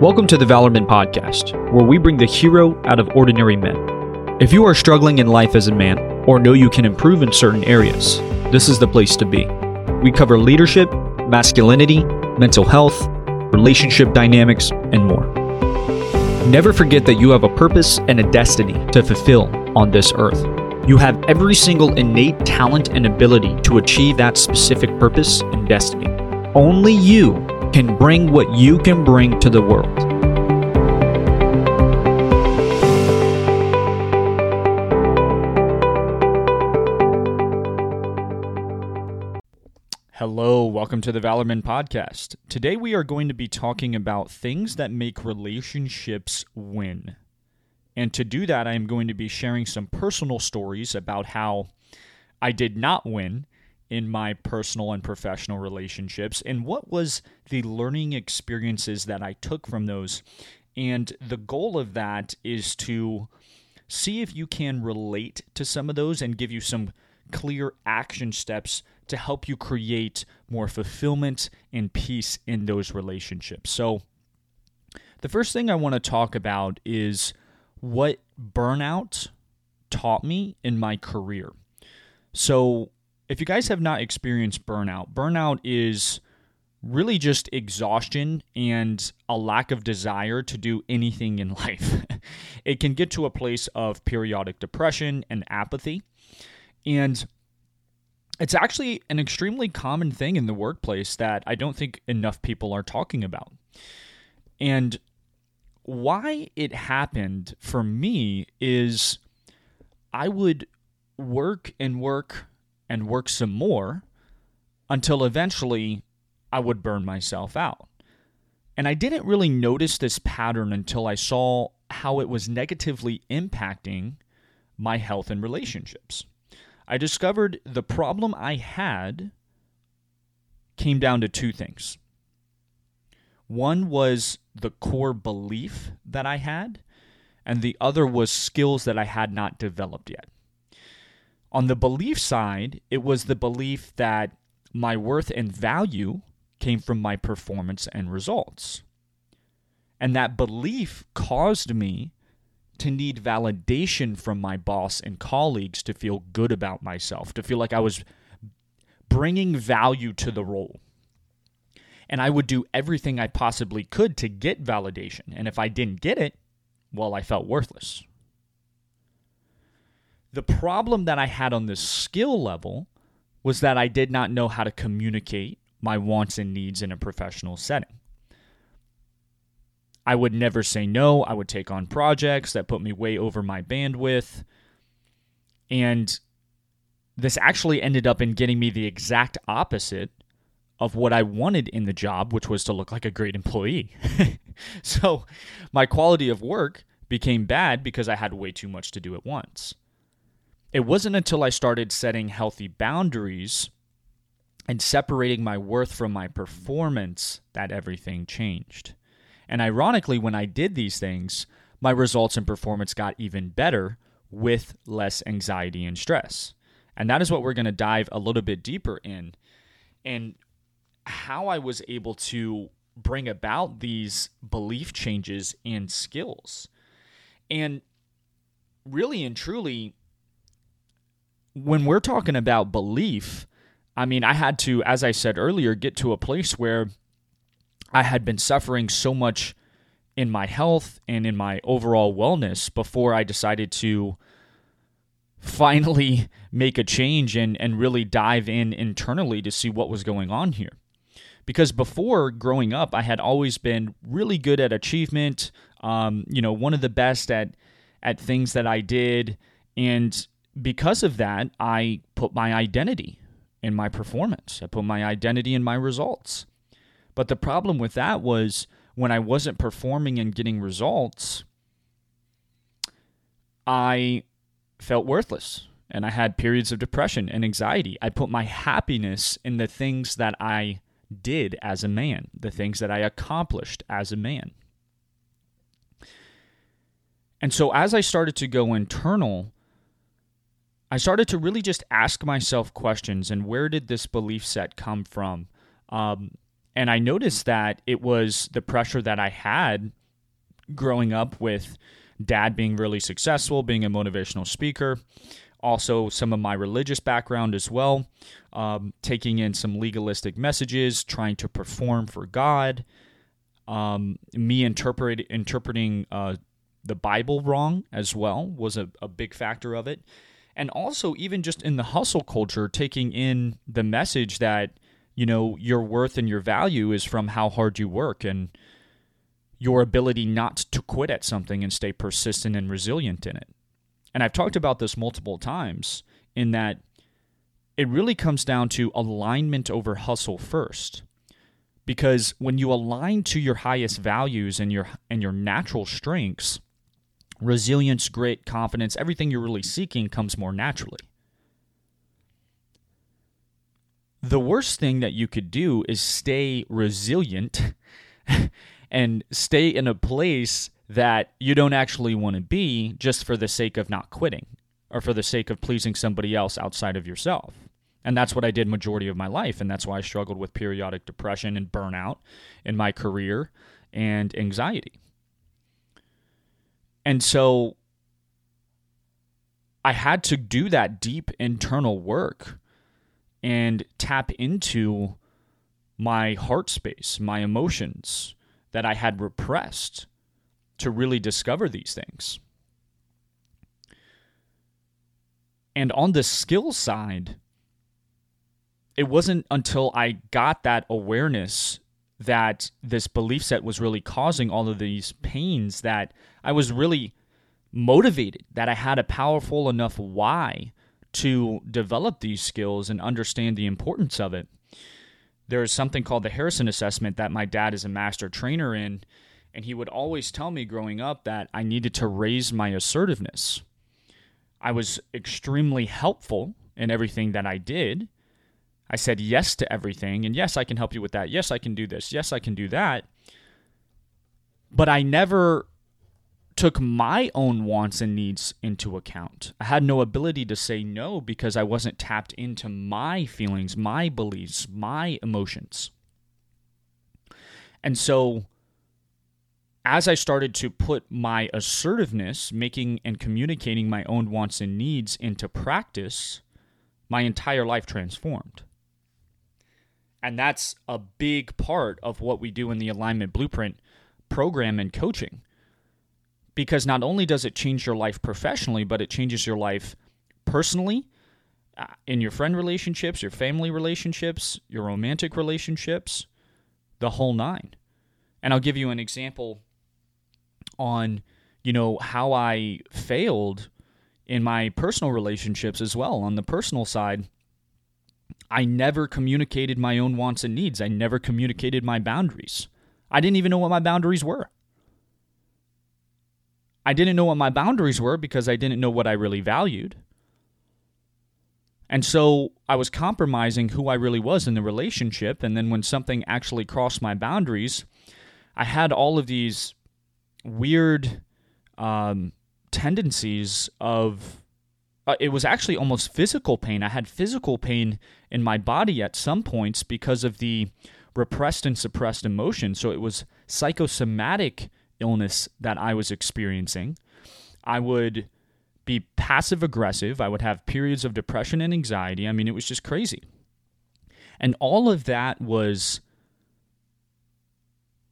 Welcome to the Valorman Podcast, where we bring the hero out of ordinary men. If you are struggling in life as a man, or know you can improve in certain areas, this is the place to be. We cover leadership, masculinity, mental health, relationship dynamics, and more. Never forget that you have a purpose and a destiny to fulfill on this earth. You have every single innate talent and ability to achieve that specific purpose and destiny. Only you can bring what you can bring to the world. Hello, welcome to the Valorman Podcast. Today we are going to be talking about things that make relationships win. And to do that, I am going to be sharing some personal stories about how I did not win in my personal and professional relationships and what was the learning experiences that I took from those. And the goal of that is to see if you can relate to some of those and give you some clear action steps to help you create more fulfillment and peace in those relationships. So, the first thing I want to talk about is what burnout taught me in my career. So, if you guys have not experienced burnout, burnout is really just exhaustion and a lack of desire to do anything in life. it can get to a place of periodic depression and apathy. And it's actually an extremely common thing in the workplace that I don't think enough people are talking about. And why it happened for me is I would work and work and work some more until eventually I would burn myself out. And I didn't really notice this pattern until I saw how it was negatively impacting my health and relationships. I discovered the problem I had came down to two things. One was the core belief that I had, and the other was skills that I had not developed yet. On the belief side, it was the belief that my worth and value came from my performance and results. And that belief caused me to need validation from my boss and colleagues to feel good about myself, to feel like I was bringing value to the role. And I would do everything I possibly could to get validation. And if I didn't get it, well, I felt worthless. The problem that I had on the skill level was that I did not know how to communicate my wants and needs in a professional setting. I would never say no. I would take on projects that put me way over my bandwidth. And this actually ended up in getting me the exact opposite of what I wanted in the job, which was to look like a great employee. so my quality of work became bad because I had way too much to do at once it wasn't until I started setting healthy boundaries and separating my worth from my performance that everything changed. And ironically, when I did these things, my results and performance got even better with less anxiety and stress. And that is what we're going to dive a little bit deeper in. And how I was able to bring about these belief changes and skills. And really and truly, when we're talking about belief, I mean, I had to, as I said earlier, get to a place where I had been suffering so much in my health and in my overall wellness before I decided to finally make a change and, and really dive in internally to see what was going on here. Because before growing up, I had always been really good at achievement, um, you know, one of the best at at things that I did. And because of that, I put my identity in my performance. I put my identity in my results. But the problem with that was when I wasn't performing and getting results, I felt worthless and I had periods of depression and anxiety. I put my happiness in the things that I did as a man, the things that I accomplished as a man. And so as I started to go internal, I started to really just ask myself questions and where did this belief set come from? Um, And I noticed that it was the pressure that I had growing up with dad being really successful, being a motivational speaker, also some of my religious background as well, um, taking in some legalistic messages, trying to perform for God, um, me interpret, interpreting uh, the Bible wrong as well was a, a big factor of it. And also, even just in the hustle culture, taking in the message that, you know, your worth and your value is from how hard you work and your ability not to quit at something and stay persistent and resilient in it. And I've talked about this multiple times in that it really comes down to alignment over hustle first. Because when you align to your highest values and your and your natural strengths, resilience, grit, confidence, everything you're really seeking comes more naturally. The worst thing that you could do is stay resilient and stay in a place that you don't actually want to be just for the sake of not quitting or for the sake of pleasing somebody else outside of yourself. And that's what I did majority of my life and that's why I struggled with periodic depression and burnout in my career and anxiety. And so I had to do that deep internal work and tap into my heart space, my emotions that I had repressed to really discover these things. And on the skill side, it wasn't until I got that awareness that this belief set was really causing all of these pains that I was really motivated, that I had a powerful enough why to develop these skills and understand the importance of it. There is something called the Harrison assessment that my dad is a master trainer in, and he would always tell me growing up that I needed to raise my assertiveness. I was extremely helpful in everything that I did. I said yes to everything, and yes, I can help you with that. Yes, I can do this. Yes, I can do that. But I never took my own wants and needs into account. I had no ability to say no because I wasn't tapped into my feelings, my beliefs, my emotions. And so as I started to put my assertiveness, making and communicating my own wants and needs into practice, my entire life transformed. And that's a big part of what we do in the Alignment Blueprint program and coaching. Because not only does it change your life professionally, but it changes your life personally, uh, in your friend relationships, your family relationships, your romantic relationships, the whole nine. And I'll give you an example on you know how I failed in my personal relationships as well on the personal side I never communicated my own wants and needs. I never communicated my boundaries. I didn't even know what my boundaries were. I didn't know what my boundaries were because I didn't know what I really valued. And so I was compromising who I really was in the relationship. And then when something actually crossed my boundaries I had all of these weird um, tendencies of uh, it was actually almost physical pain. I had physical pain in my body at some points because of the repressed and suppressed emotion. So it was psychosomatic illness that I was experiencing. I would be passive aggressive. I would have periods of depression and anxiety. I mean, it was just crazy. And all of that was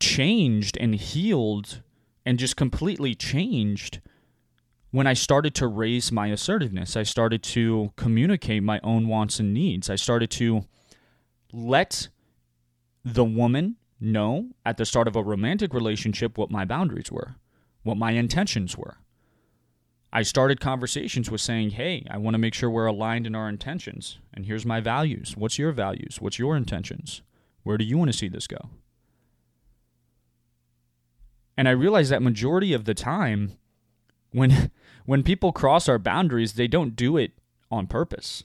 changed and healed and just completely changed when I started to raise my assertiveness. I started to communicate my own wants and needs. I started to let the woman know at the start of a romantic relationship what my boundaries were, what my intentions were. I started conversations with saying, Hey, I want to make sure we're aligned in our intentions. And here's my values. What's your values? What's your intentions? Where do you want to see this go? And I realized that majority of the time when when people cross our boundaries, they don't do it on purpose.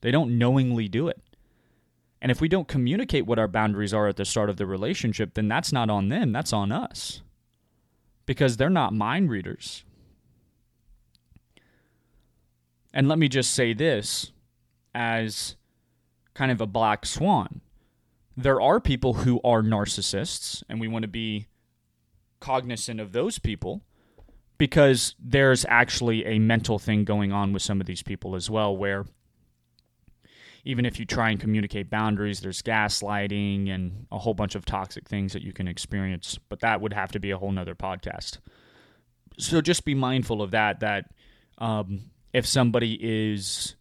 They don't knowingly do it. And if we don't communicate what our boundaries are at the start of the relationship, then that's not on them, that's on us. Because they're not mind readers. And let me just say this as kind of a black swan there are people who are narcissists, and we want to be cognizant of those people because there's actually a mental thing going on with some of these people as well, where even if you try and communicate boundaries, there's gaslighting and a whole bunch of toxic things that you can experience. But that would have to be a whole nother podcast. So just be mindful of that, that um, if somebody is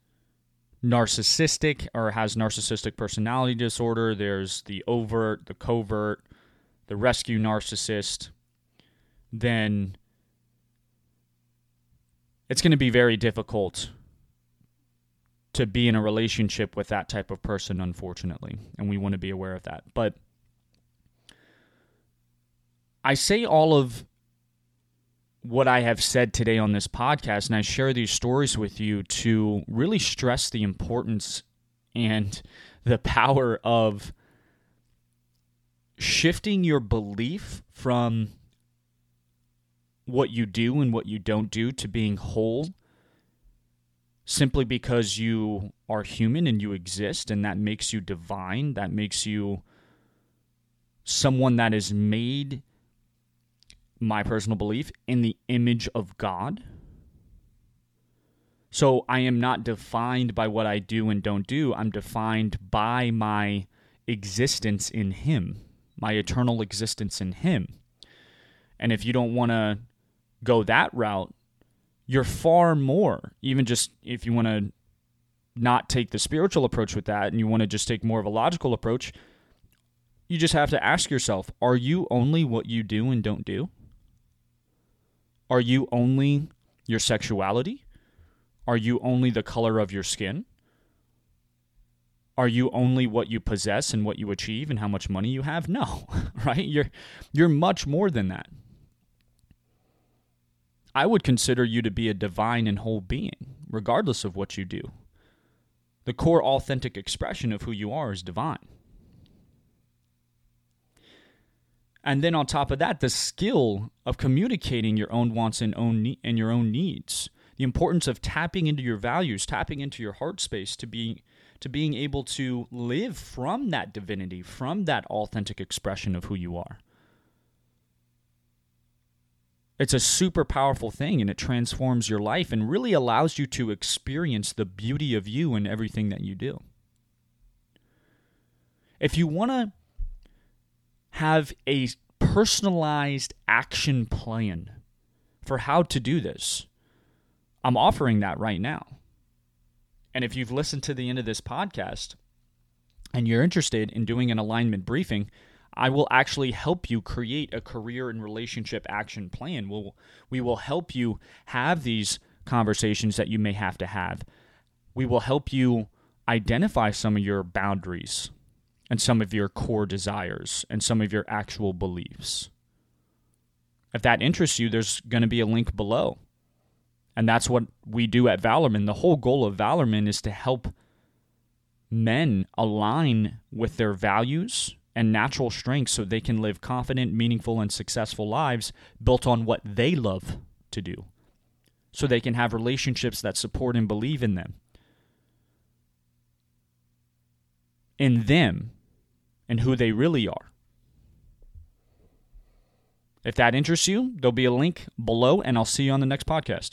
narcissistic or has narcissistic personality disorder, there's the overt, the covert, the rescue narcissist, then it's going to be very difficult to be in a relationship with that type of person, unfortunately. And we want to be aware of that. But I say all of what I have said today on this podcast, and I share these stories with you to really stress the importance and the power of shifting your belief from what you do and what you don't do to being whole simply because you are human and you exist and that makes you divine that makes you someone that is made my personal belief in the image of God. So I am not defined by what I do and don't do. I'm defined by my existence in him my eternal existence in him. And if you don't want to go that route, you're far more, even just if you want to not take the spiritual approach with that and you want to just take more of a logical approach, you just have to ask yourself are you only what you do and don't do? Are you only your sexuality? Are you only the color of your skin? Are you only what you possess and what you achieve and how much money you have? No, right? You're you're much more than that. I would consider you to be a divine and whole being, regardless of what you do. The core authentic expression of who you are is divine. And then on top of that, the skill of communicating your own wants and own ne- and your own needs. The importance of tapping into your values, tapping into your heart space to be to being able to live from that divinity, from that authentic expression of who you are. It's a super powerful thing and it transforms your life and really allows you to experience the beauty of you and everything that you do. If you want to have a personalized action plan for how to do this, I'm offering that right now. And if you've listened to the end of this podcast and you're interested in doing an alignment briefing, I will actually help you create a career and relationship action plan. We'll, we will help you have these conversations that you may have to have. We will help you identify some of your boundaries and some of your core desires and some of your actual beliefs. If that interests you, there's going to be a link below. And that's what we do at Valorman. The whole goal of Valorman is to help men align with their values and natural strengths so they can live confident, meaningful, and successful lives built on what they love to do. So they can have relationships that support and believe in them. In them and who they really are. If that interests you, there'll be a link below, and I'll see you on the next podcast.